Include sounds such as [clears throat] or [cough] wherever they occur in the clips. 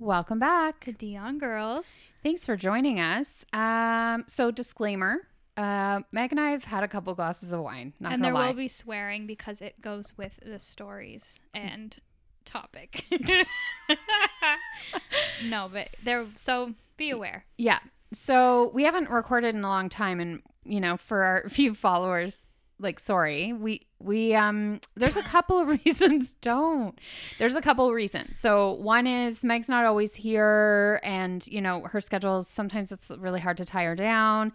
Welcome back. The Dion Girls. Thanks for joining us. Um, so disclaimer, uh, Meg and I have had a couple glasses of wine. Not and there lie. will be swearing because it goes with the stories and topic. [laughs] no, but there so be aware. yeah. So we haven't recorded in a long time, and you know, for our [laughs] few followers, like, sorry, we we um, there's a couple of [laughs] reasons. Don't. There's a couple of reasons. So one is Meg's not always here, and you know, her schedules sometimes it's really hard to tie her down,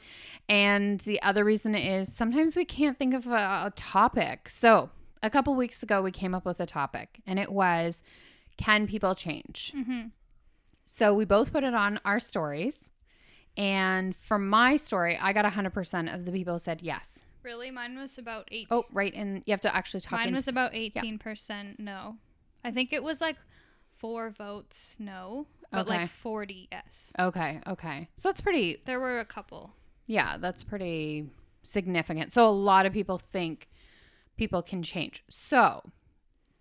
and the other reason is sometimes we can't think of a, a topic. So a couple weeks ago, we came up with a topic, and it was, can people change? Mm-hmm. So we both put it on our stories. And for my story, I got 100% of the people said yes. Really, mine was about eight. Oh, right. And you have to actually talk mine into was about eighteen percent no. I think it was like four votes no, but Okay. like forty yes. Okay. Okay. So that's pretty, There were a couple. yeah, that's pretty significant. So a lot of people think people can change. So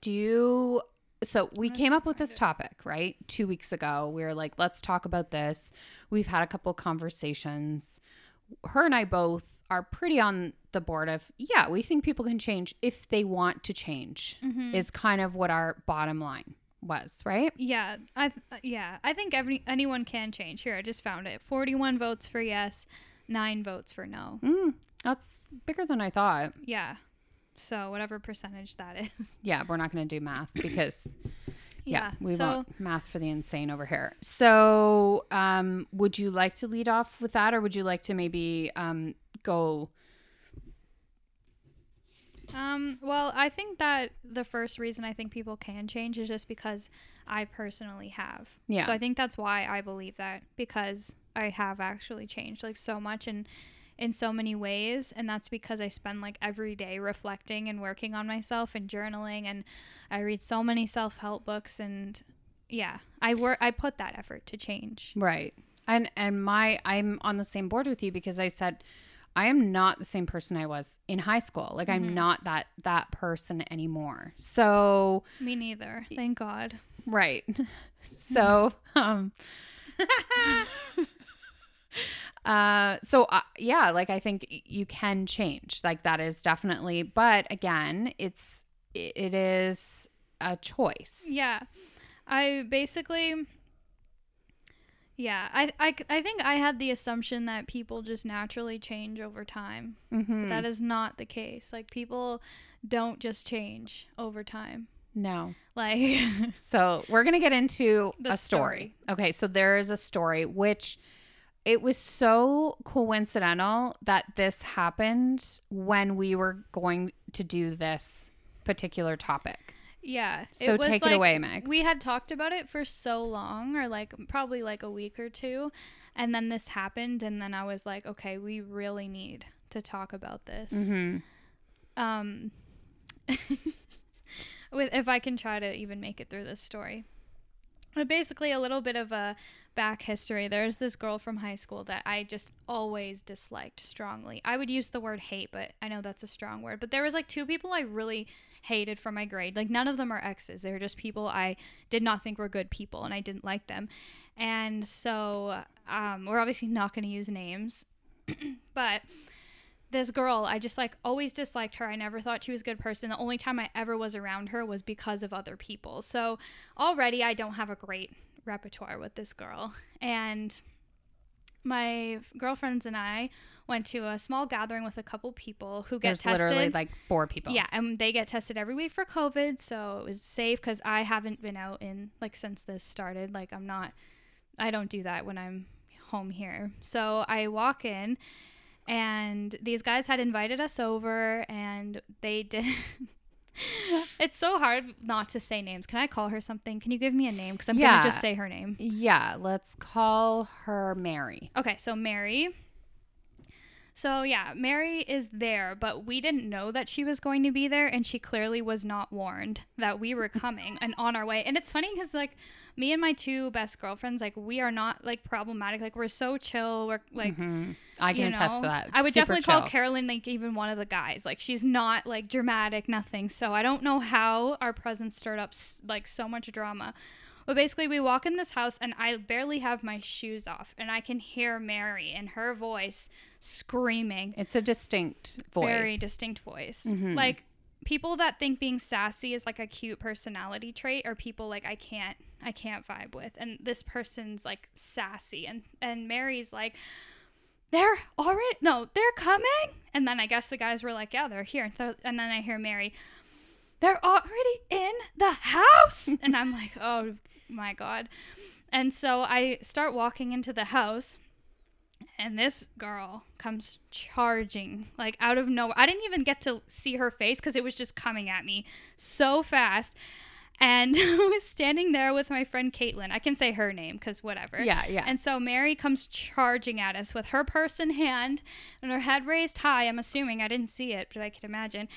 do you, so we came up with this topic, right? Two weeks ago. We were like, let's talk about this. We've had a couple conversations. Her and I both are pretty on the board of, yeah, we think people can change if they want to change, Mm-hmm. is kind of what our bottom line was, right? Yeah, I th- yeah, I think every anyone can change. Here, I just found it. Forty-one votes for yes, nine votes for no. Mm, that's bigger than I thought. Yeah, so whatever percentage that [laughs] is. Yeah, we're not going to do math because yeah, we so want math for the insane over here. So, um, would you like to lead off with that, or would you like to maybe um, go? Um, well, I think that the first reason I think people can change is just because I personally have. Yeah. So I think that's why I believe that because I have actually changed like so much and in so many ways and that's because I spend like every day reflecting and working on myself and journaling and I read so many self-help books and yeah, I work I put that effort to change. Right, and and my I'm on the same board with you because I said I am not the same person I was in high school. Like I'm Mhm. not that that person anymore. So Me neither. Thank God. right, [laughs] so [laughs] um. [laughs] Uh, so uh, yeah, like I think you can change. Like that is definitely, but again, it's it, is a choice. Yeah. I basically Yeah, I, I, I think I had the assumption that people just naturally change over time. Mhm. But that is not the case. Like people don't just change over time. no. Like So we're gonna get into [laughs] a story. Okay, so there is a story which it was so coincidental that this happened when we were going to do this particular topic. yeah. So was take it like- away, Meg. We had talked about it for so long or like probably like a week or two and then this happened and then I was like, okay, we really need to talk about this. Mm-hmm. um [laughs] with if I can try to even make it through this story. But basically a little bit of a back history. There's this girl from high school that I just always disliked strongly. I would use the word hate, but I know that's a strong word. But there was like two people I really hated from my grade. Like none of them are exes. They were just people I did not think were good people and I didn't like them. And so um, we're obviously not going to use names. [clears throat] but this girl, I just like always disliked her. I never thought she was a good person. The only time I ever was around her was because of other people. So already I don't have a great repertoire with this girl. And my girlfriends and I went to a small gathering with a couple people who get There's tested. literally like four people. Yeah, and they get tested every week for COVID, so it was safe because I haven't been out in like since this started. Like I'm not, I don't do that when I'm home here. So I walk in, and these guys had invited us over, and they did. [laughs] it's so hard not to say names. Can I call her something? Can you give me a name? Because I'm Yeah. gonna just say her name. Yeah, let's call her Mary. Okay, so Mary. So yeah, Mary is there, but we didn't know that she was going to be there, and she clearly was not warned that we were coming and on our way. And it's funny because like me and my two best girlfriends, like we are not like problematic. Like we're so chill. We're like Mhm. I can attest to that. I would Super definitely call. Carolyn like even one of the guys. Like she's not like dramatic, nothing. So I don't know how our presence stirred up like so much drama. But basically, we walk in this house, and I barely have my shoes off, and I can hear Mary in her voice screaming. It's a distinct voice. Very distinct voice. Mhm. Like people that think being sassy is like a cute personality trait are people like I can't I can't vibe with. And this person's like sassy and and Mary's like they're already no, they're coming. And then I guess the guys were like, yeah, they're here. And, th- and then I hear Mary, they're already in the house. and I'm like, oh my god. And so I start walking into the house and this girl comes charging like out of nowhere. I didn't even get to see her face because it was just coming at me so fast. And [laughs] I was standing there with my friend Caitlin. I can say her name because whatever. Yeah, yeah. And so Mary comes charging at us with her purse in hand and her head raised high. I'm assuming I didn't see it, but I can imagine.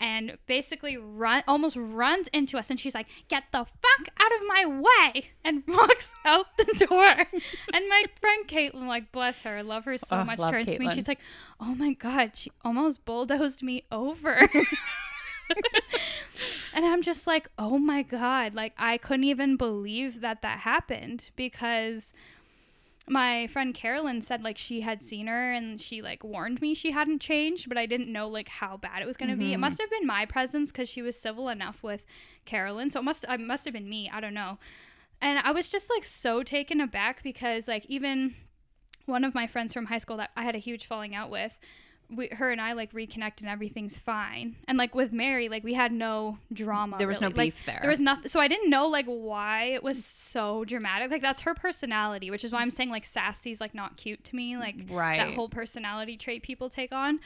And basically run almost runs into us and she's like, Get the fuck out of my way and [laughs] walks out the door. [laughs] and my friend Caitlin, like bless her, love her so Oh, much, turns to me and she's like, Oh my god, she almost bulldozed me over. [laughs] and I'm just like, oh my God. Like, I couldn't even believe that that happened because my friend Carolyn said, like, she had seen her and she, like, warned me she hadn't changed, but I didn't know, like, how bad it was going to be. It Mhm. must have been my presence because she was civil enough with Carolyn. So it must, it must have been me. I don't know. And I was just, like, so taken aback because, like, even one of my friends from high school that I had a huge falling out with, we, her and I like reconnect and everything's fine. And like with Mary, like we had no drama. There was no really. Like, beef there. There was nothing. So I didn't know like why it was so dramatic. Like that's her personality, which is why I'm saying like sassy's like not cute to me. Like right. that whole personality trait people take on.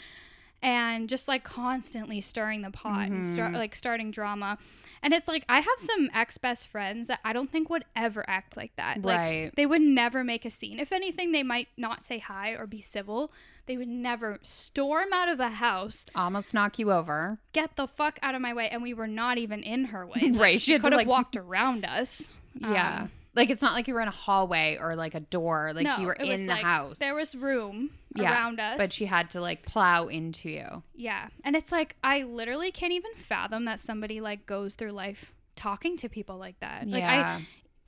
And just like constantly stirring the pot and start Mhm. like starting drama. And it's like I have some ex best friends that I don't think would ever act like that. Like right. they would never make a scene. If anything, they might not say hi or be civil. They would never storm out of a house, Almost knock you over. get the fuck out of my way, and we were not even in her way. [laughs] Like, Right, she could have like- walked around us. Yeah. Um, like it's not like you were in a hallway or like a door. Like no, you were it was in the like, house. There was room Yeah, around us. But she had to like plow into you. Yeah. And it's like I literally can't even fathom that somebody like goes through life talking to people like that. Like I yeah.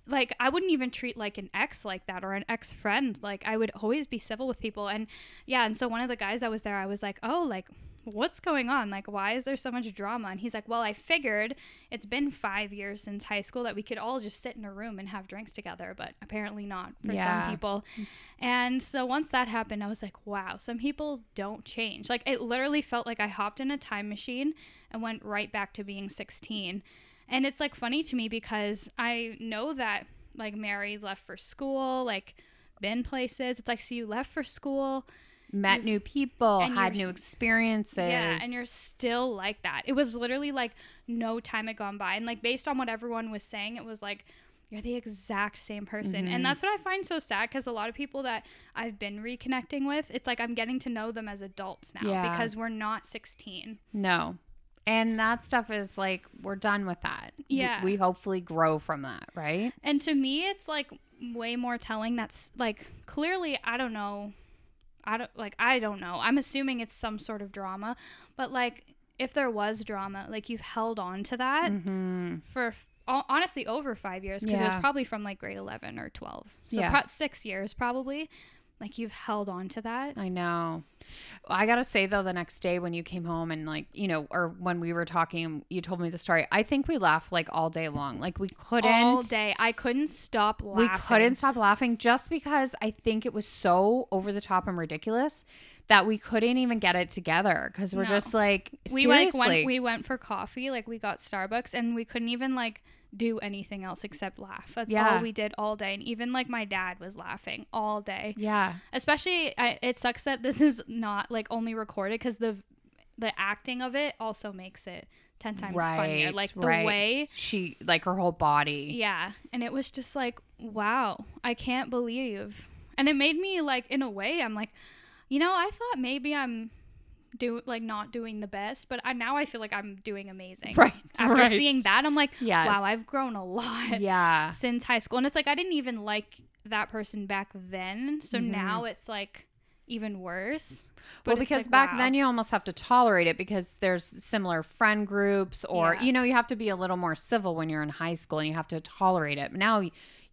Like I wouldn't even treat like an ex like that or an ex friend. Like I would always be civil with people. And yeah, and so one of the guys that was there, I was like, oh, like what's going on? Like why is there so much drama? And he's like, well, I figured it's been five years since high school that we could all just sit in a room and have drinks together, but apparently not for Yeah. some people. And so once that happened, I was like, wow, some people don't change. Like it literally felt like I hopped in a time machine and went right back to being 16. And it's like funny to me because I know that like Mary left for school, like been places. It's like so you left for school, Met new people, had new experiences. yeah, and you're still like that. It was literally like no time had gone by, and like based on what everyone was saying, it was like you're the exact same person, Mhm. and that's what I find so sad because a lot of people that I've been reconnecting with, it's like I'm getting to know them as adults now Yeah. because we're not 16. No. And that stuff is like we're done with that. Yeah. We, hopefully grow from that, right? And to me, it's like way more telling. That's like clearly, I don't know. I don't like, I don't know. I'm assuming it's some sort of drama, but like, if there was drama, like you've held on to that Mm-hmm. for honestly over five years because it was probably from like grade 11 or 12. So Yeah. pro- six years probably. Like you've held on to that. I know. I gotta say though, the next day when you came home and like you know, or when we were talking, you told me the story. I think we laughed like all day long. Like we couldn't. All day. I couldn't stop laughing. We couldn't stop laughing just because I think it was so over the top and ridiculous that we couldn't even get it together because we're No. just like we like went we went for coffee like we got starbucks and we couldn't even like do anything else except laugh that's Yeah. all we did all day and even like my dad was laughing all day yeah, especially I, it sucks that this is not like only recorded because the the acting of it also makes it 10 times funnier like the right. way she like her whole body. yeah and it was just like wow i can't believe and it made me like in a way i'm like you know i thought maybe i'm do like not doing the best but I, now i feel like i'm doing amazing [laughs] Right, after right. seeing that i'm like Yes. wow i've grown a lot Yeah, [laughs] since high school and it's like i didn't even like that person back then so Mhm. now it's like even worse. well, because like, back wow. then you almost have to tolerate it because there's similar friend groups, or Yeah. you know, you have to be a little more civil when you're in high school and you have to tolerate it. Now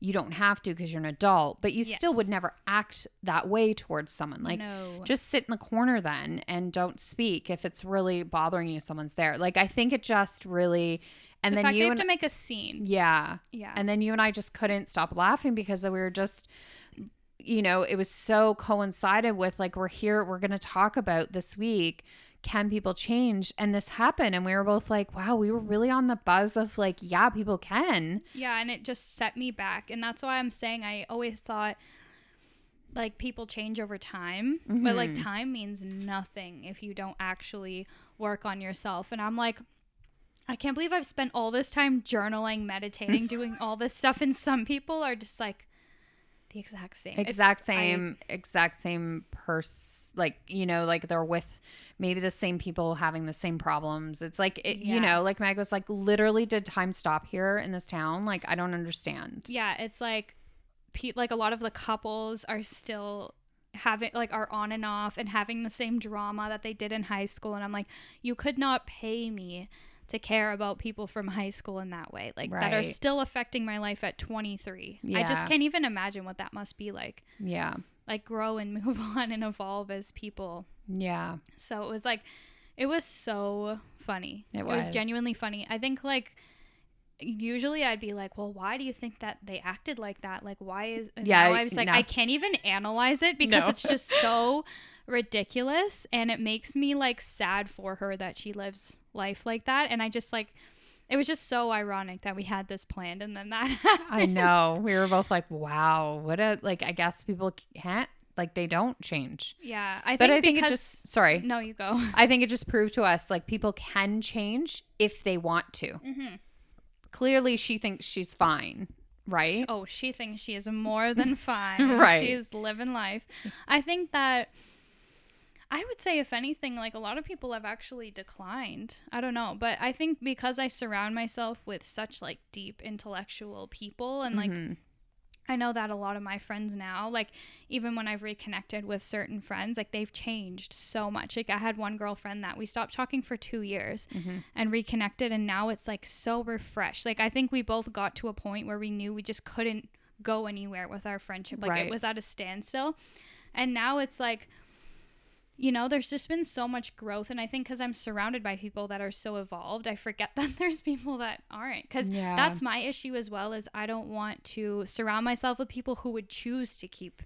you don't have to because you're an adult, but you still would never act that way towards someone. Like, no. just sit in the corner then and don't speak if it's really bothering you. Someone's there. Like, I think it just really, and the then you have and to make a scene. yeah, Yeah. and then you and I just couldn't stop laughing because we were just, you know, it was so coincided with like, we're here, we're going to talk about this week. Can people change? And this happened. And we were both like, wow, we were really on the buzz of like, yeah, people can. Yeah, and it just set me back. And that's why I'm saying I always thought like people change over time, but like Mhm. time means nothing if you don't actually work on yourself. And I'm like, I can't believe I've spent all this time journaling, meditating, [laughs] doing all this stuff, and some people are just like the exact same. It's- Exact I- same, exact same person. Like, you know, like they're with maybe the same people having the same problems. It's like, it, you know, like Meg was like, literally, did time stop here in this town? Like, I don't understand. yeah, it's like, pe- like a lot of the couples are still having like are on and off and having the same drama that they did in high school and I'm like you could not pay me to care about people from high school in that way like that are still affecting my life at 23 I just can't even imagine what that must be like Yeah. like grow and [laughs] move on and evolve as people Yeah. so it was like it was so funny It was was. genuinely funny i think like usually i'd be like well why do you think that they acted like that like why is and Yeah, i was like no. i can't even analyze it because No. it's just [laughs] so ridiculous and it makes me like sad for her that she lives life like that and i just like it was just so ironic that we had this planned and then that [laughs] happened. I know. We were both like, wow, what a, like, I guess people can't, like, they don't change. yeah i think I think it because just, sorry. no you go [laughs] I think it just proved to us, like, people can change if they want to. Mm-hmm. Clearly, she thinks she's fine, right? Oh, she thinks she is more than [laughs] fine. Right. She's living life. I think that I would say if anything like a lot of people have actually declined. I don't know, but I think because I surround myself with such like deep intellectual people and like Mhm. I know that a lot of my friends now, like even when I've reconnected with certain friends, like they've changed so much. Like I had one girlfriend that we stopped talking for 2 years Mhm. and reconnected and now it's like so refreshed. Like I think we both got to a point where we knew we just couldn't go anywhere with our friendship. Like Right. it was at a standstill. And now it's like you know, there's just been so much growth and I think cuz I'm surrounded by people that are so evolved, I forget [laughs] that there's people that aren't cuz Yeah. that's my issue as well is I don't want to surround myself with people who would choose to keep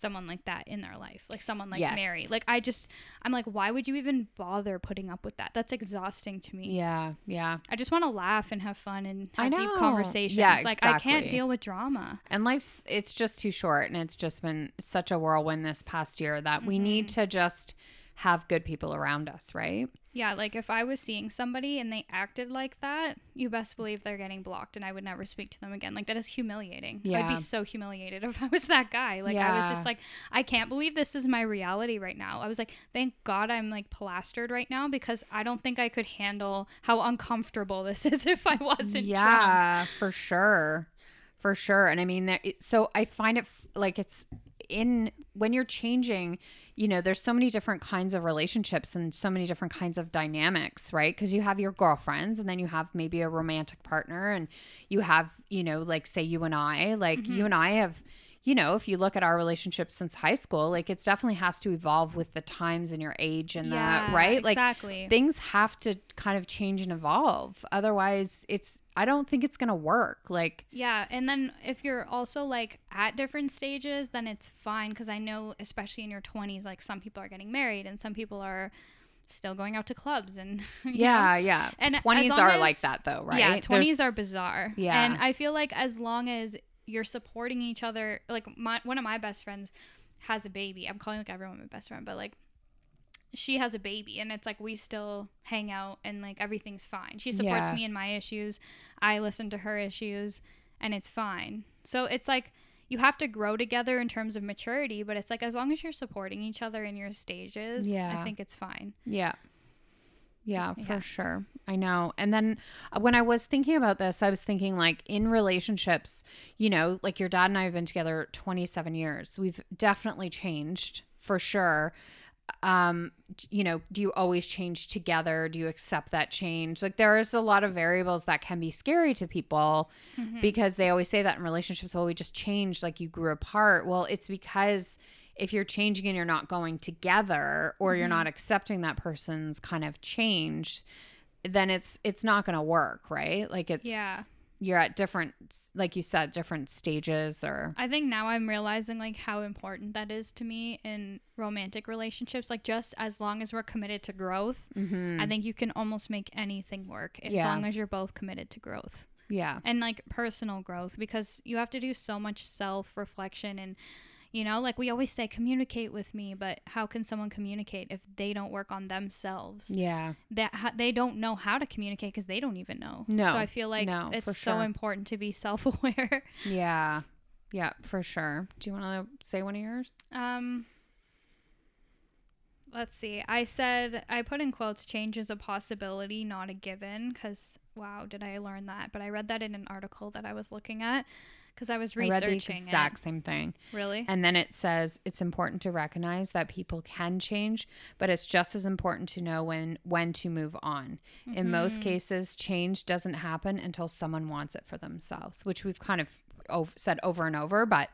someone like that in their life like someone like Yes. mary like i just i'm like why would you even bother putting up with that that's exhausting to me Yeah. Yeah. I just want to laugh and have fun and have deep conversations. Yeah, like I can't deal with drama. And life's it's just too short and it's just been such a whirlwind this past year that we need Mm-hmm. to just have good people around us, right? Yeah, like if I was seeing somebody and they acted like that, you best believe they're getting blocked and I would never speak to them again. Like that is humiliating. Yeah. I'd be so humiliated [laughs] if I was that guy. Like I was just like I can't believe this is my reality right now. I was like thank God I'm like plastered right now because I don't think I could handle how uncomfortable [laughs] this is if I wasn't drunk. yeah, for sure. For sure. And I mean, it, so I find it f- like it's in when you're changing, you know, there's so many different kinds of relationships and so many different kinds of dynamics, right? Because you have your girlfriends and then you have maybe a romantic partner and you have, you know, like say you and I, like Mm-hmm. you and I have you know, if you look at our relationship since high school, like it's definitely has to evolve with the times and your age and that, right? Like exactly. things have to kind of change and evolve. Otherwise, it's I don't think it's going to work. Like Yeah, and then if you're also like at different stages, then it's fine because I know, especially in your 20s, like some people are getting married and some people are still going out to clubs and [laughs] yeah, know? yeah. And 20s are as- like that though, right? Yeah, 20s There's- are bizarre. Yeah. and I feel like as long as you're supporting each other, like my one of my best friends has a baby. I'm calling like everyone my best friend, but like she has a baby and it's like we still hang out and like everything's fine. She supports Yeah. me in my issues. I listen to her issues and it's fine. So it's like you have to grow together in terms of maturity, but it's like as long as you're supporting each other in your stages, Yeah. I think it's fine. Yeah. Yeah, for Yeah. sure. I know. And then uh, when I was thinking about this, I was thinking like in relationships, you know, like your dad and I have been together 27 years. We've definitely changed for sure um you know do you always change together do you accept that change like there is a lot of variables that can be scary to people Mhm. because they always say that in relationships well we just changed like you grew apart well it's because if you're changing and you're not going together or you're Mhm. not accepting that person's kind of change then it's it's not going to work right like it's yeah. you're at different like you said different stages or I think now I'm realizing like how important that is to me in romantic relationships. Like just as long as we're committed to growth, Mhm. I think you can almost make anything work as Yeah. long as you're both committed to growth yeah and like personal growth because you have to do so much self reflection and you know like we always say communicate with me but how can someone communicate if they don't work on themselves yeah that ha- they don't know how to communicate because they don't even know No. so i feel like No, it's so sure. important to be self-aware [laughs] yeah yeah for sure do you want to say one of yours Um, let's see. I said I put in quotes change is a possibility, not a given. Because wow, did I learn that? But I read that in an article that I was looking at because I was I read researching the exact it. same thing Really? and then it says it's important to recognize that people can change but it's just as important to know when when to move on in most Mhm. cases change doesn't happen until someone wants it for themselves which we've kind of said over and over but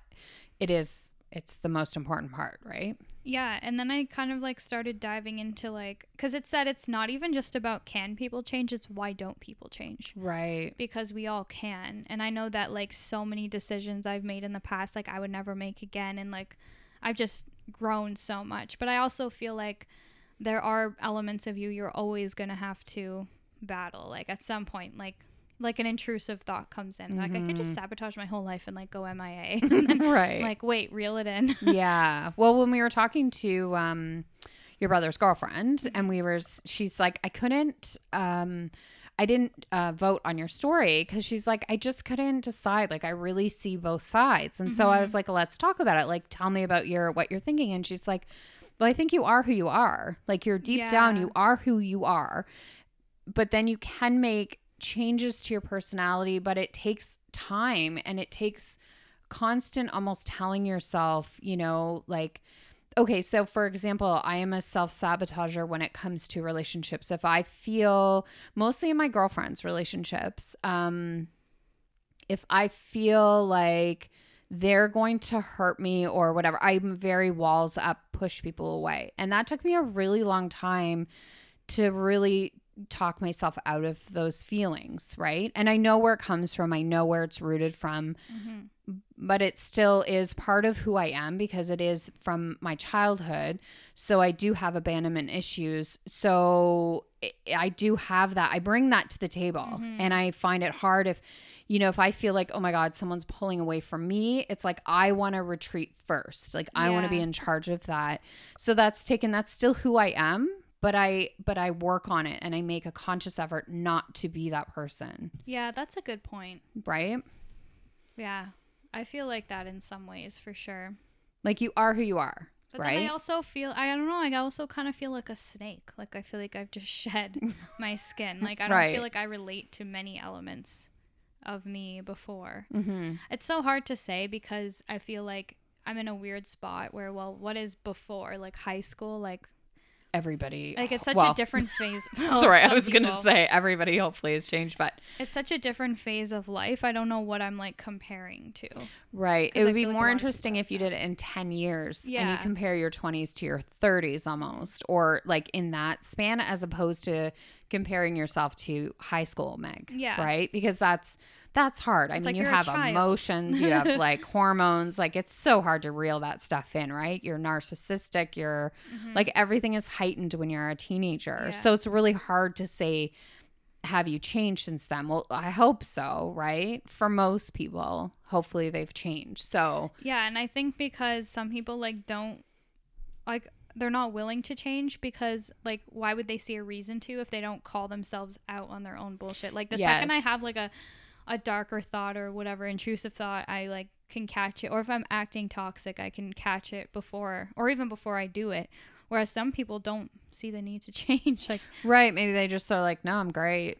it is it's the most important part right Yeah, and then I kind of like started diving into like because it said it's not even just about can people change; it's why don't people change. right because we all can and i know that like so many decisions i've made in the past like i would never make again and like i've just grown so much but i also feel like there are elements of you you're always going to have to battle like at some point like like an intrusive thought comes in like i could just Mhm. sabotage my whole life and like go mia [laughs] and [laughs] then right like wait reel it in [laughs] yeah. Well, when we were talking to um your brother's girlfriend Mm-hmm. and we were she's like I couldn't um I didn't uh, vote on your story because she's like, I just couldn't decide. Like, I really see both sides. And so I was like, let's talk about it. Like, tell me about your what you're thinking. And she's like, well, I think you are who you are. Like, you're deep down, you are who you are. But then you can make changes to your personality, but it takes time and it takes constant almost telling yourself, you know, like, okay, so for example, I am a self sabotager when it comes to relationships. If I feel mostly in my girlfriends' relationships, um, if I feel like they're going to hurt me or whatever, I'm very walls up, push people away. And that took me a really long time to really talk myself out of those feelings, right? And I know where it comes from, I know where it's rooted from mm-hmm. but it still is part of who I am because it is from my childhood. So I do have abandonment issues. So I- do have that. I bring that to the table Mhm. and I find it hard if you know if I feel like oh my god someone's pulling away from me it's like I want to retreat first like I want to be in charge of that so that's taken that's still who I am but I but I work on it and I make a conscious effort not to be that person yeah that's a good point right yeah i feel like that in some ways for sure like you are who you are But right then I also feel I don't know, I also kind of feel like a snake. Like I feel like I've just [laughs] shed [laughs] my skin. Like I don't Right. feel like I relate to many elements of me before. mm-hmm. It's so hard to say because I feel like I'm in a weird spot where well, what is before? Like high school, like everybody like it's such well, a different phase. [laughs] Well, sorry i was gonna say everybody hopefully has changed but it's such a different phase of life. I don't know what I'm like comparing to. right it would be like more interesting if you did it in 10 years and you compare your 20s to your 30s almost or like in that span as opposed to comparing yourself to high school meg Yeah. right? Because that's that's hard. I mean like you have emotions you have [laughs] like hormones. Like it's so hard to reel that stuff in right? You're narcissistic. You're Mhm. like everything is heightened when you're a teenager. Yeah. so it's really hard to say have you changed since then? Well i hope so right? For most people hopefully they've changed. So Yeah, and I think because some people like don't like they're not willing to change because like why would they see a reason to if they don't call themselves out on their own bullshit? Like the second I have like a a darker thought or whatever intrusive thought, I like can catch it. Or if I'm acting toxic, I can catch it before or even before I do it. Whereas some people don't see the need to [laughs] change. Like right. Maybe they just are like no i'm great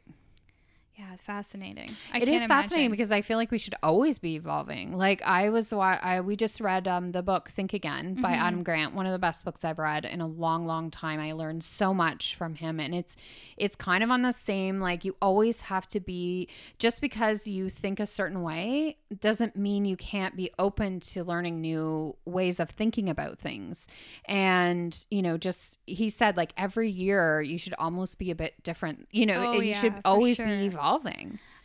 Yeah, it's fascinating. I It is fascinating imagine. because I feel like we should always be evolving. Like I was, wa- I we just read um, the book Think Again by Mhm. Adam Grant, one of the best books I've read in a long, long time. I learned so much from him, and it's it's kind of on the same like you always have to be just because you think a certain way doesn't mean you can't be open to learning new ways of thinking about things. And you know, just he said like every year you should almost be a bit different. You know, Oh, you yeah, should always sure. be evolving.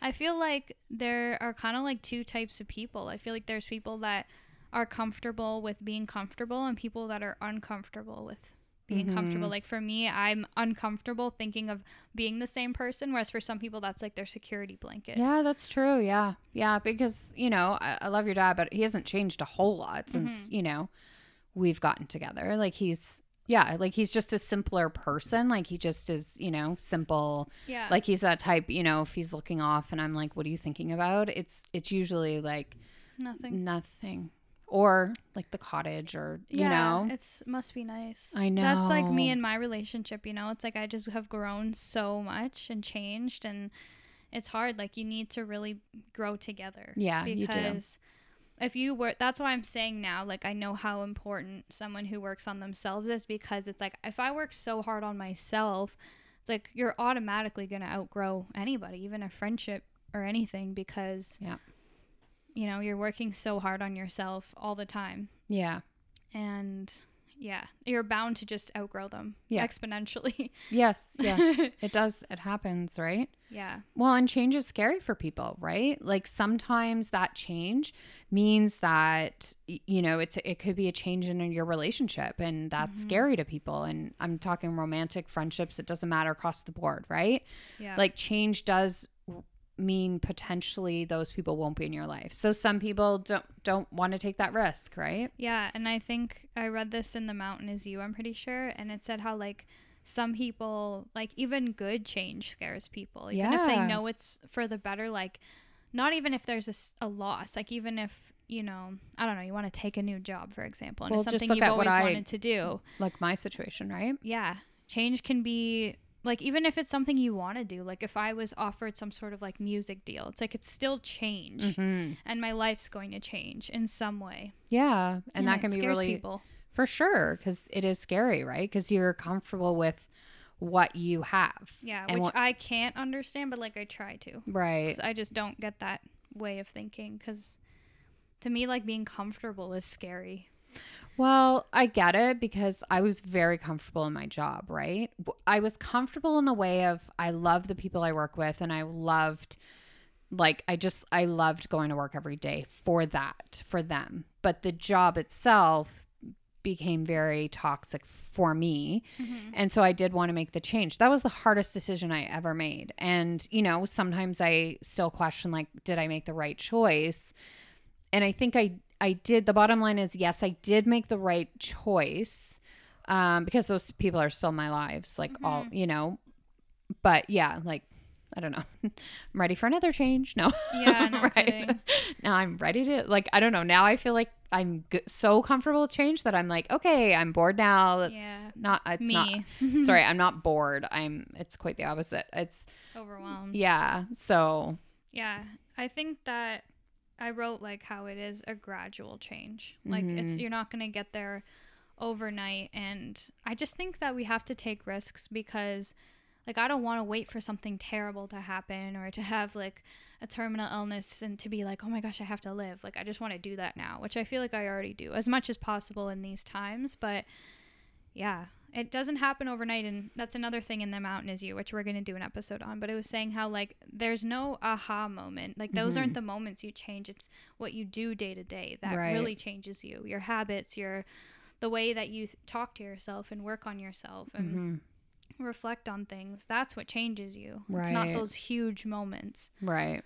I feel like there are kind of like two types of people. I feel like there's people that are comfortable with being comfortable and people that are uncomfortable with being Mhm. comfortable. Like for me, I'm uncomfortable thinking of being the same person, whereas for some people, that's like their security blanket. Yeah, that's true. Yeah. Yeah. Because, you know, I, I love your dad, but he hasn't changed a whole lot since, Mm-hmm. you know, we've gotten together. Like he's, yeah, like he's just a simpler person. Like he just is, you know, simple. Yeah. Like he's that type, you know, if he's looking off and I'm like, what are you thinking about? It's, it's usually like nothing. nothing or like the cottage or, you yeah, know, it's must be nice. I know. That's like me and my relationship, you know. It's like I just have grown so much and changed and it's hard like you need to really grow together. Yeah, you do. If you were that's why I'm saying now like I know how important someone who works on themselves is because it's like if I work so hard on myself, it's like you're automatically going to outgrow anybody, even a friendship or anything because Yeah. You know, you're working so hard on yourself all the time yeah. and yeah, you're bound to just outgrow them Yeah. exponentially. [laughs] Yes. Yes. [laughs] it does. It happens, right? yeah. Well, and change is scary for people, right? Like sometimes that change means that you know it's it could be a change in your relationship, and that's Mm-hmm. scary to people. And I'm talking romantic friendships; it doesn't matter across the board, right? Yeah. Like change does mean potentially those people won't be in your life. So some people don't don't want to take that risk, right? yeah, and I think I read this in The Mountain Is You, I'm pretty sure, and it said how like some people like even good change scares people. Even if they know it's for the better like not even if there's a loss, like even if you know, I don't know, you want to take a new job, for example, and Well, it's something you've always I- wanted to do. Like my situation, right? yeah change can be like even if it's something you want to do like if i was offered some sort of like music deal it's like it's still change Mm-hmm. and my life's going to change in some way Yeah, and, that can be really people For sure, because it is scary, right? Because you're comfortable with what you have. yeah And which what- i can't understand but like i try to right i just don't get that way of thinking because to me like being comfortable is scary Well, I get it because I was very comfortable in my job, right? I was comfortable in the way of I love the people I work with and I loved like I just I loved going to work every day for that, for them. But the job itself became very toxic for me. Mm-hmm. And so I did want to make the change. That was the hardest decision I ever made. And, you know, sometimes I still question like did I make the right choice? And I think I I did the bottom line is yes, I did make the right choice. Um because those people are still in my lives like all, you know. But yeah, like I don't know. [laughs] I'm ready for another change. No. Yeah, [laughs] no kidding. [laughs] Now I'm ready to like I don't know. Now I feel like I'm g- so comfortable with change that I'm like, okay, I'm bored now. It's Yeah. not it's me not sorry, I'm not bored. I'm it's quite the opposite. It's overwhelmed yeah. So Yeah, I think that I wrote like how it is a gradual change. Like it's Mhm. you're not going to get there overnight and I just think that we have to take risks because like I don't want to wait for something terrible to happen or to have like a terminal illness and to be like, "Oh my gosh, I have to live." Like I just want to do that now, which I feel like I already do as much as possible in these times, but yeah, it doesn't happen overnight and that's another thing in the mountain is you which we're going to do an episode on but it was saying how like there's no aha moment like those aren't Mhm. the moments you change it's what you do day to day that Right. really changes you your habits your the way that you th- talk to yourself and work on yourself and mhm, reflect on things that's what changes you it's not those huge moments right.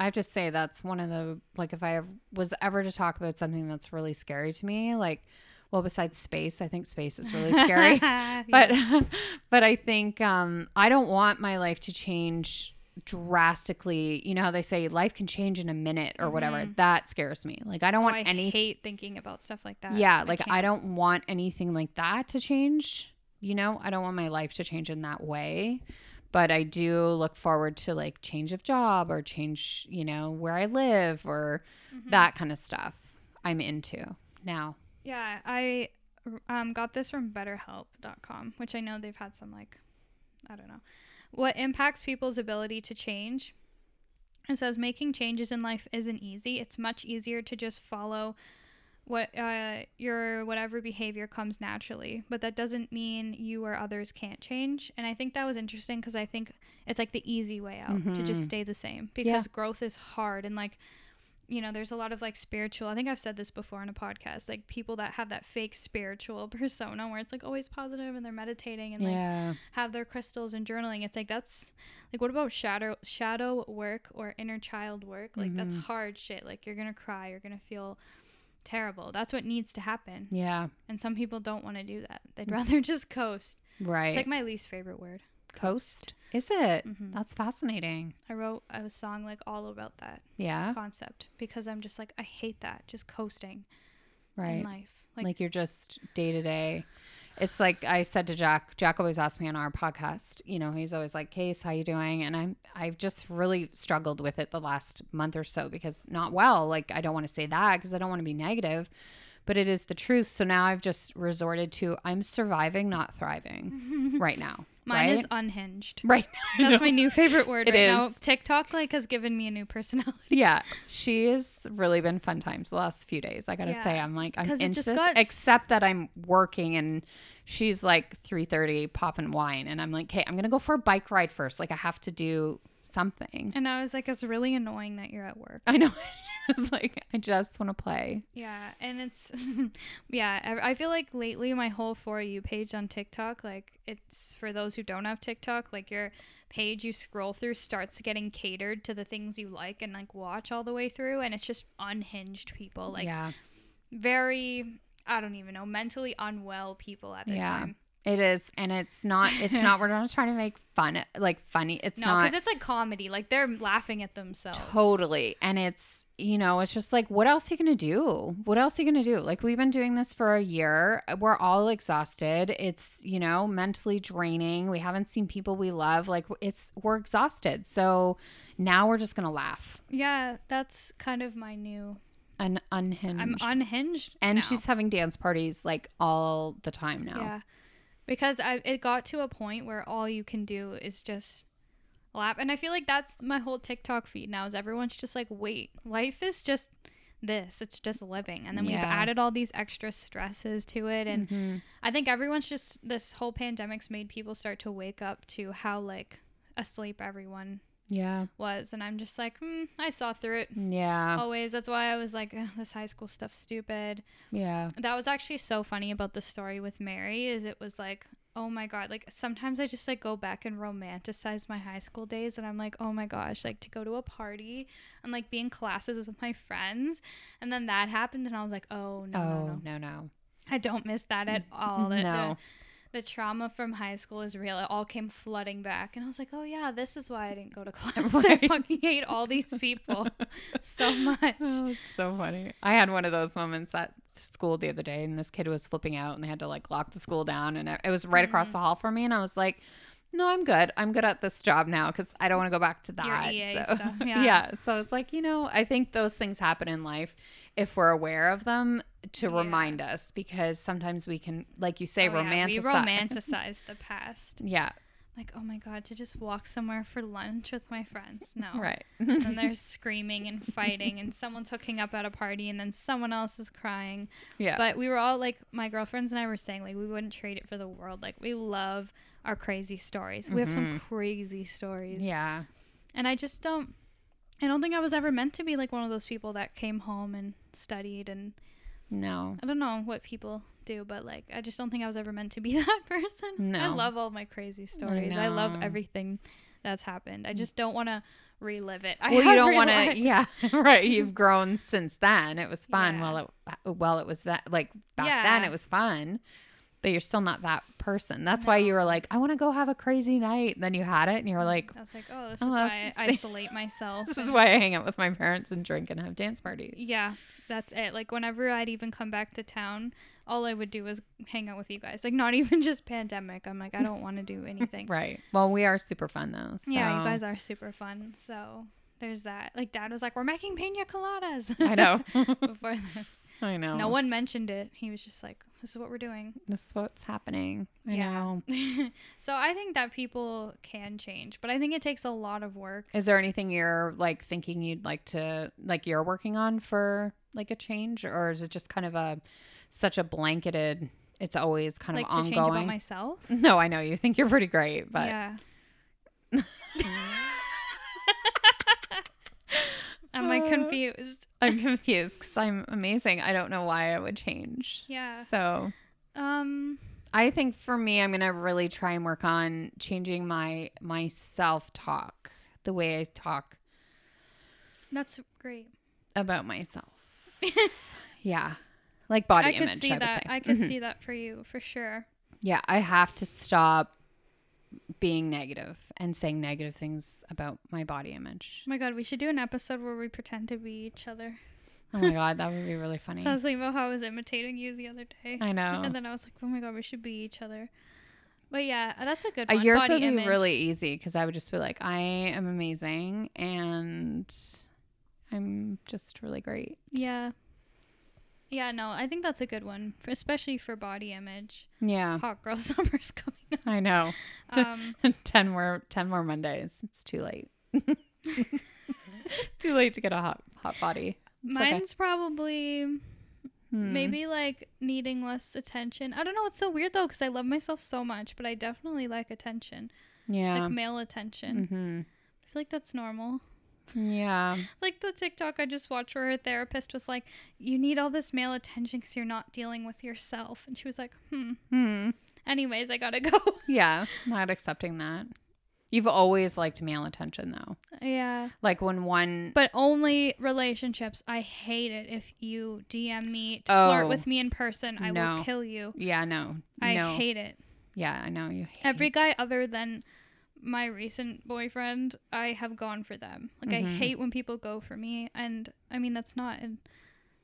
I have to say that's one of the like if I was ever to talk about something that's really scary to me, like well besides space, I think space is really scary. [laughs] Yeah. but [laughs] but I think um I don't want my life to change drastically. You know how they say life can change in a minute or whatever. That scares me. Like I don't Oh, want I any hate thinking about stuff like that Yeah, like I can't. don't want anything like that to change. You know, I don't want my life to change in that way. But I do look forward to like change of job or change, you know, where I live or Mm-hmm. that kind of stuff. I'm into now. Yeah, I um, got this from BetterHelp.com, which I know they've had some like, I don't know, what impacts people's ability to change. It says making changes in life isn't easy. It's much easier to just follow what uh, your whatever behavior comes naturally, but that doesn't mean you or others can't change. And I think that was interesting because I think it's like the easy way out to just Mhm. stay the same because growth is hard and like you know, there's a lot of like spiritual. I think I've said this before in a podcast, like people that have that fake spiritual [laughs] persona where it's like always positive and they're meditating and like have their crystals and journaling. It's like that's like what about shadow shadow work or inner child work? Like that's Mhm. hard shit. Like you're going to cry, you're going to feel terrible. That's what needs to happen. Yeah. And some people don't want to do that. They'd Mm. rather [laughs] just coast. Right. It's like my least favorite word. Coast. Is it? Mhm. That's fascinating. I wrote a song like all about that Yeah. concept because I'm just like I hate that just coasting Right. in life. Like, you're just day to day. It's like I said to Jack. Jack always asks me on our podcast. You know, he's always like, "Case, how you doing?" And I'm I've just really struggled with it the last month or so because not well. Like I don't want to say that because I don't want to be negative, but it is the truth. So now I've just resorted to I'm surviving, not thriving [laughs] right now. Mine right? is unhinged. right. [laughs] That's my new favorite word It right now. TikTok like has given me a new personality. Yeah, she has really been fun times the last few days. I gotta Yeah. say, I'm like I'm into this, got except that I'm working and she's like 3:30 popping wine, and I'm like, okay, I'm gonna go for a bike ride first. Like I have to do something. And I was like, it's really annoying that you're at work. I know. [laughs] [laughs] it's like I just want to play. Yeah, and it's [laughs] yeah. I I feel like lately my whole for you page on TikTok, like it's for those who don't have TikTok, like your page you scroll through starts getting catered to the things you like and like watch all the way through, and it's just unhinged people, like yeah, very I don't even know mentally unwell people at the Yeah. time. It is, and it's not. It's not. We're not [laughs] trying to make fun, like funny. It's No, not. because it's like comedy. Like they're laughing at themselves. Totally. And it's, you know, it's just like, what else are you going to do? What else are you going to do? Like, we've been doing this for a year. We're all exhausted. It's, you know, mentally draining. We haven't seen people we love. Like, it's, we're exhausted. So now we're just going to laugh Yeah, that's kind of my new. and unhinged. I'm unhinged. and now. she's having dance parties like all the time now. Yeah. Because I it got to a point where all you can do is just laugh. And I feel like that's my whole TikTok feed now is everyone's just like, wait, life is just this. It's just living. And then we've added all these extra stresses to it. And Mhm. I think everyone's just this whole pandemic's made people start to wake up to how like asleep everyone Yeah. was. And I'm just like, hmm, I saw through it. Yeah. Always. That's why I was like, this high school stuff's stupid. Yeah. That was actually so funny about the story with Mary is it was like, oh my god, like sometimes I just like go back and romanticize my high school days and I'm like, oh my gosh, like to go to a party and like be in classes with my friends and then that happened and I was like, oh no, no, oh, no. no, no. I don't miss that at all. The, No. The, trauma from high school is real. It all came flooding back and I was like, oh yeah, this is why I didn't go to [laughs] class. I fucking hate all these people [laughs] so much. Oh, it's so funny. I had one of those moments at school the other day, and this kid was flipping out, and they had to like lock the school down, and it was right Mm. across the hall from me, and I was like, "No, I'm good. I'm good at this job now because I don't want to go back to Your that." EA so, stuff, [laughs] yeah. yeah. So it's like you know, I think those things happen in life if we're aware of them to Yeah. remind us, because sometimes we can, like you say, Oh, yeah, romanticize. We romanticize the past. [laughs] yeah. Like, oh my god, to just walk somewhere for lunch with my friends. No. [laughs] Right. And [laughs] they're screaming and fighting, and someone's hooking up at a party, and then someone else is crying. yeah. But we were all like, my girlfriends and I were saying, like, we wouldn't trade it for the world. Like, we love our crazy stories. We have some crazy stories. Mm-hmm. yeah. And I just don't, I don't think I was ever meant to be like one of those people that came home and studied. And No. I don't know what people do, but like, I just don't think I was ever meant to be [laughs] that person. No. I love all my crazy stories. I, love everything that's happened. I mm. just don't want to relive it. I well, you don't want to. Yeah, [laughs] right. You've [laughs] grown since then. It was fun. Yeah. Well, it well, it was that like back then. It was fun, but you're still not that person. That's why you were like, I want to go have a crazy night. Then you had it and you were like, I was like, oh, this Oh, is why I isolate myself. [laughs] this is why I hang out with my parents and drink and have dance parties. Yeah, that's it. Like whenever I'd even come back to town, all I would do was hang out with you guys. Like not [laughs] even just pandemic. I'm like, I don't want to do [laughs] anything. Right. Well, we are super fun though. So. Yeah, you guys are super fun. So there's that. Like dad was like, we're making pina coladas. I know. [laughs] Before this, [laughs] I know. no one mentioned it. He was just like, this is what we're doing. This is what's happening. I Yeah. know. [laughs] so I think that people can change, but I think it takes a lot of work. Is there anything you're like thinking you'd like to like you're working on for like a change, or is it just kind of a such a blanketed? It's always kind like of to ongoing. change about myself. no, I know you think you're pretty great, but yeah. Am I confused? [laughs] I'm confused because I'm amazing. I don't know why I would change. Yeah. So Um. I think for me, I'm gonna really try and work on changing my my self talk, the way I talk That's great. about myself. [laughs] yeah, like body I could image. see I that. say. I could Mhm. see that for you for sure. Yeah, I have to stop being negative and saying negative things about my body image. Oh my god, we should do an episode where we pretend to be each other. Oh my god, that would be [laughs] really funny. So I was thinking about how I was imitating you the other day, I know. and then I was like, oh my god, we should be each other. But yeah, that's a good one. yours Body would be really easy because I would just be like, I am amazing and I'm just really great. Yeah. Yeah, no, I think that's a good one, especially for body image. Yeah, Hot girl [laughs] summer's coming up. I know. Um, [laughs] ten more, ten more Mondays. It's too late. [laughs] too late to get a hot, hot body. It's okay. mine's probably Hmm. maybe like needing less attention. I don't know. It's so weird though, because I love myself so much, but I definitely like attention, Yeah. like male attention. hmm I feel like that's normal. Yeah. Like the TikTok I just watched where her therapist was like, You need all this male attention because you're not dealing with yourself. And she was like, Hmm. Hmm. Anyways, I gotta [laughs] go. Yeah. Not accepting that. You've always liked male attention though. yeah. Like when one But only relationships. I hate it if you DM me to Oh, flirt with me in person. I no. will kill you. Yeah, no. I no. hate it. Yeah, I know you hate Every guy other than my recent boyfriend, I have gone for them. Like I Mhm. hate when people go for me, and I mean that's not an,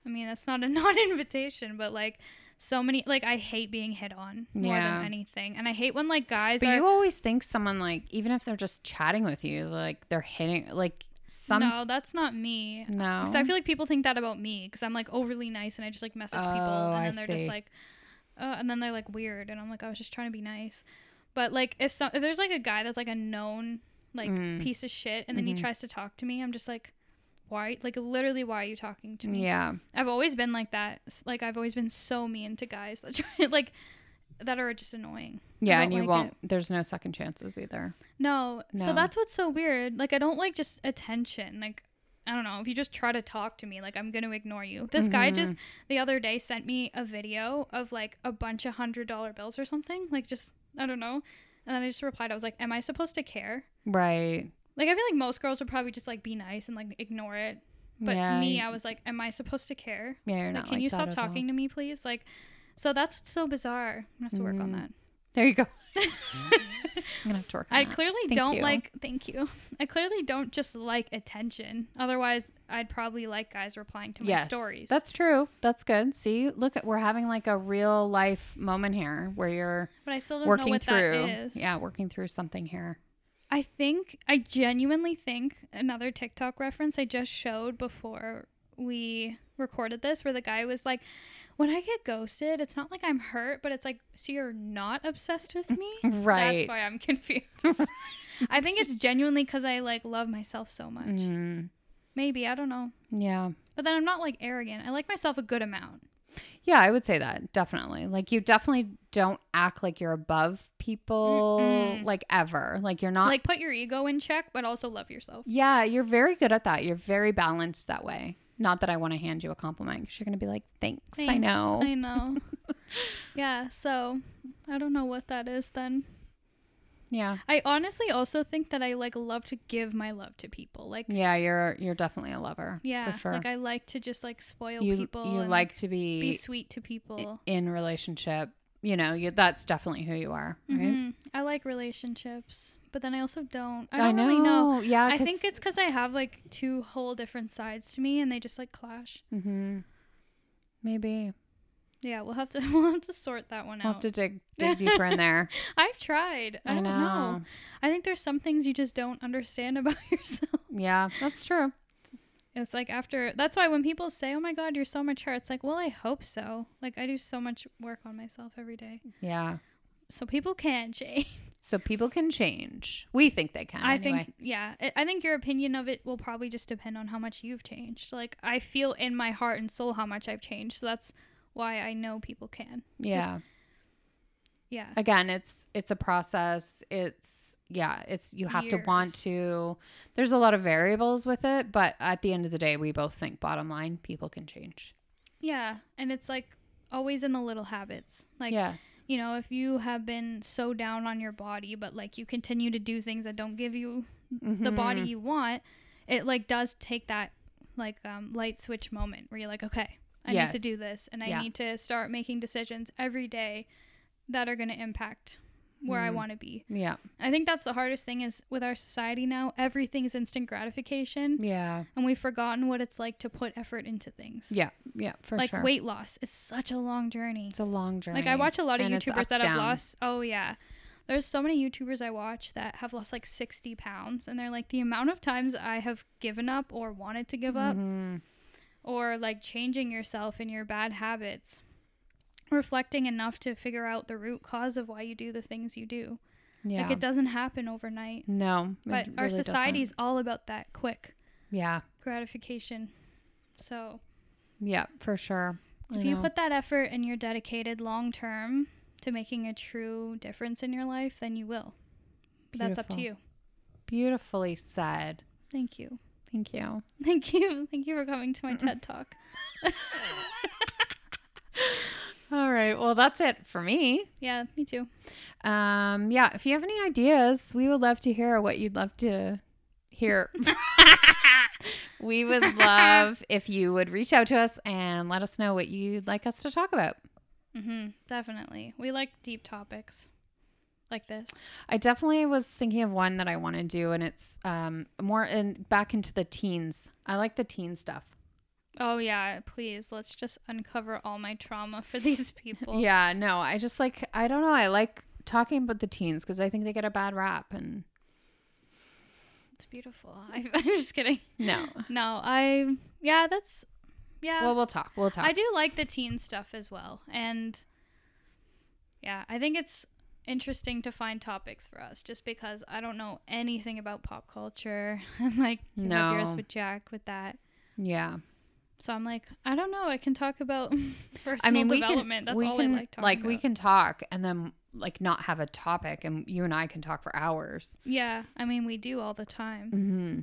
I mean that's not a [laughs] non-invitation, but like so many like I hate being hit on more Yeah. than anything, and I hate when like guys But are. you always think someone like even if they're just chatting with you, like they're hitting like some no, that's not me. no. Because I feel like people think that about me because I'm like overly nice and I just like message people Oh, and I then they're see. just like, uh, and then they're like weird and I'm like I was just trying to be nice, but like if some if there's like a guy that's like a known like Mm. piece of shit and then Mhm. he tries to talk to me, I'm just like, why? Like literally, why are you talking to me? yeah. I've always been like that. Like I've always been so mean to guys that [laughs] try like that are just annoying. Yeah, and you like won't there's no second chances either. No. So that's what's so weird. Like I don't like just attention. Like I don't know, if you just try to talk to me, like I'm going to ignore you. This guy Mhm. just the other day sent me a video of like a bunch of $100 bills or something. Like just I don't know. And then I just replied I was like, "Am I supposed to care?" Right. Like I feel like most girls would probably just like be nice and like ignore it. But yeah, me, I was like, "Am I supposed to care?" yeah, you're Like, not can like you stop at all. talking to me, please? Like so that's so bizarre. I have to work on Mm. that. There you go. [laughs] I'm gonna have to work on I that. clearly Thank don't you. like thank you. I clearly don't just like attention. Otherwise, I'd probably like guys replying to my yes, stories. That's true. That's good. See, look at we're having like a real life moment here where you're but I still don't know working what through. that is. Yeah, working through something here. I think I genuinely think another TikTok reference I just showed before we recorded this where the guy was like when I get ghosted, it's not like I'm hurt, but it's like so you're not obsessed with me? [laughs] Right. That's why I'm confused. [laughs] I think it's genuinely cuz I like love myself so much. Mm, Maybe, I don't know. yeah. But then I'm not like arrogant. I like myself a good amount. Yeah, I would say that definitely. Like you definitely don't act like you're above people Mm-mm. like ever. Like you're not like put your ego in check but also love yourself Yeah, you're very good at that. You're very balanced that way. Not that I want to hand you a compliment because you're going to be like, thanks, I know. i know [laughs] yeah so i don't know what that is then yeah. i honestly also think that i like love to give my love to people like Yeah, you're you're definitely a lover. yeah For sure. like i like to just like spoil you people you like to be, be sweet to people in relationship you know, you, that's definitely who you are, right? Mhm. I like relationships, but then I also don't. I I, don't know. really know. Yeah, I think it's because I have like two whole different sides to me, and they just like clash. hmm maybe Yeah, we'll have to [laughs] we'll have to sort that one we'll out. have to dig [laughs] dig deeper in there. [laughs] I've tried. I, I, don't know. know. I think there's some things you just don't understand about yourself. Yeah, that's true. It's like after that's why when people say, "Oh my god, you're so mature," it's like, "Well, I hope so." Like I do so much work on myself every day. Yeah. So people can change. So people can change. We think they can. I anyway. think yeah, I- I think your opinion of it will probably just depend on how much you've changed. Like I feel in my heart and soul how much I've changed. So that's why I know people can. Yeah. Yeah. Again, it's it's a process. It's yeah, it's you have to want to there's a lot of variables with it, but at the end of the day, we both think bottom line, people can change. Yeah, and it's like always in the little habits. Like yes. you know, if you have been so down on your body, but like you continue to do things that don't give you the body Mhm. you want, it like does take that like um, light switch moment where you're like, okay, I need to do this, and I Yeah. need to start making decisions every day that are going to impact where I Mm. want to be. Yeah. I think that's the hardest thing is with our society now, everything is instant gratification, Yeah. and we've forgotten what it's like to put effort into things. Yeah. Yeah, for like sure. weight loss is such a long journey. it's a long journey. Like I watch a lot of And YouTubers up, that have down. lost. Oh yeah, there's so many YouTubers I watch that have lost like 60 pounds, and they're like the amount of times I have given up or wanted to give up, Mhm. or like changing yourself and your bad habits, reflecting enough to figure out the root cause of why you do the things you do. Yeah. Like it doesn't happen overnight, no. but our really doesn't. all about that quick Yeah. gratification. So Yeah, for sure. I If you put that effort and you're dedicated long term to making a true difference in your life, then you will. But that's up to you. beautifully said. Thank you. Thank you. Thank you. [laughs] Thank you for coming to my [laughs] TED Talk. [laughs] All right. Well, that's it for me. Yeah, me too. Um, yeah, if you have any ideas, we would love to hear what you'd love to hear. [laughs] we would love if you would reach out to us and let us know what you'd like us to talk about. Mm-hmm, definitely. We like deep topics like this. I definitely was thinking of one that I want to do, and it's um more in back into the teens. I like the teen stuff. Oh, yeah, please. Let's just uncover all my trauma for these [laughs] people. Yeah, no, I just like I don't know. I like talking about the teens because I think they get a bad rap, and It's beautiful. I, [laughs] I'm just kidding. no. No, I, yeah, that's, yeah. Well, we'll talk. We'll talk. I do like the teen stuff as well. And yeah, I think it's interesting to find topics for us just because I don't know anything about pop culture. [laughs] and like have yours with Jack with that. yeah. So I'm like, I don't know. I can talk about [laughs] personal I mean, we development. can That's we all can I like talking about. like we can talk and then like not have a topic, and you and I can talk for hours. Yeah, I mean, we do all the time. hmm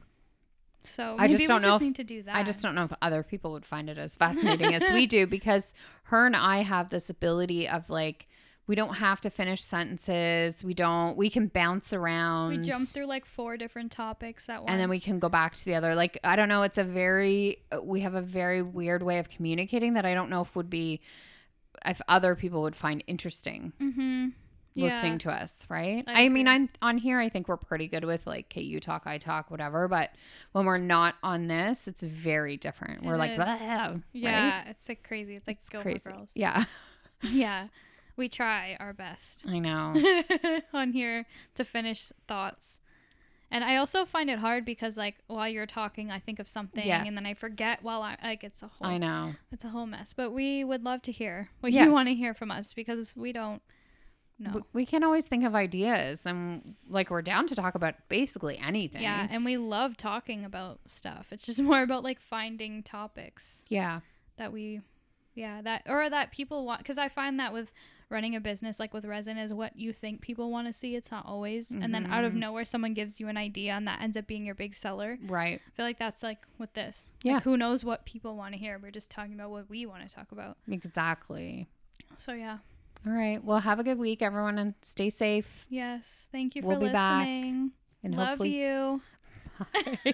So I just don't know just if- need to do that. I just don't know if other people would find it as [laughs] fascinating as we do because her and I have this ability of like we don't have to finish sentences. We don't. We can bounce around. We jump through like four different topics at once. and then we can go back to the other like i don't know it's a very we have a very weird way of communicating that i don't know if would be if other people would find interesting Mm-hmm. listening to us right I i, mean i'm on here i think we're pretty good with like okay you talk i talk whatever but when we're not on this it's very different we're It like is. Right? Yeah, it's like crazy. It's like it's crazy Girls. yeah [laughs] Yeah, we try our best i know [laughs] on here to finish thoughts. And I also find it hard because like while you're talking, I think of something Yes. and then I forget while I like it's a whole i know it's a whole mess. But we would love to hear what Yes. you want to hear from us because we don't know. We can't always think of ideas and like we're down to talk about basically anything Yeah, and we love talking about stuff. It's just [laughs] more about like finding topics yeah that we yeah, that or that people want cuz I find that with running a business like with resin is what you think people want to see. It's not always. And then out of Mhm. nowhere someone gives you an idea and that ends up being your big seller. right I feel like that's like with this. Yeah. Like who knows what people want to hear? We're just talking about what we want to talk about. exactly So yeah. All right. Well, have a good week, everyone, and stay safe. Yes. Thank you We'll be back. And Love hopefully, you. [laughs] [laughs]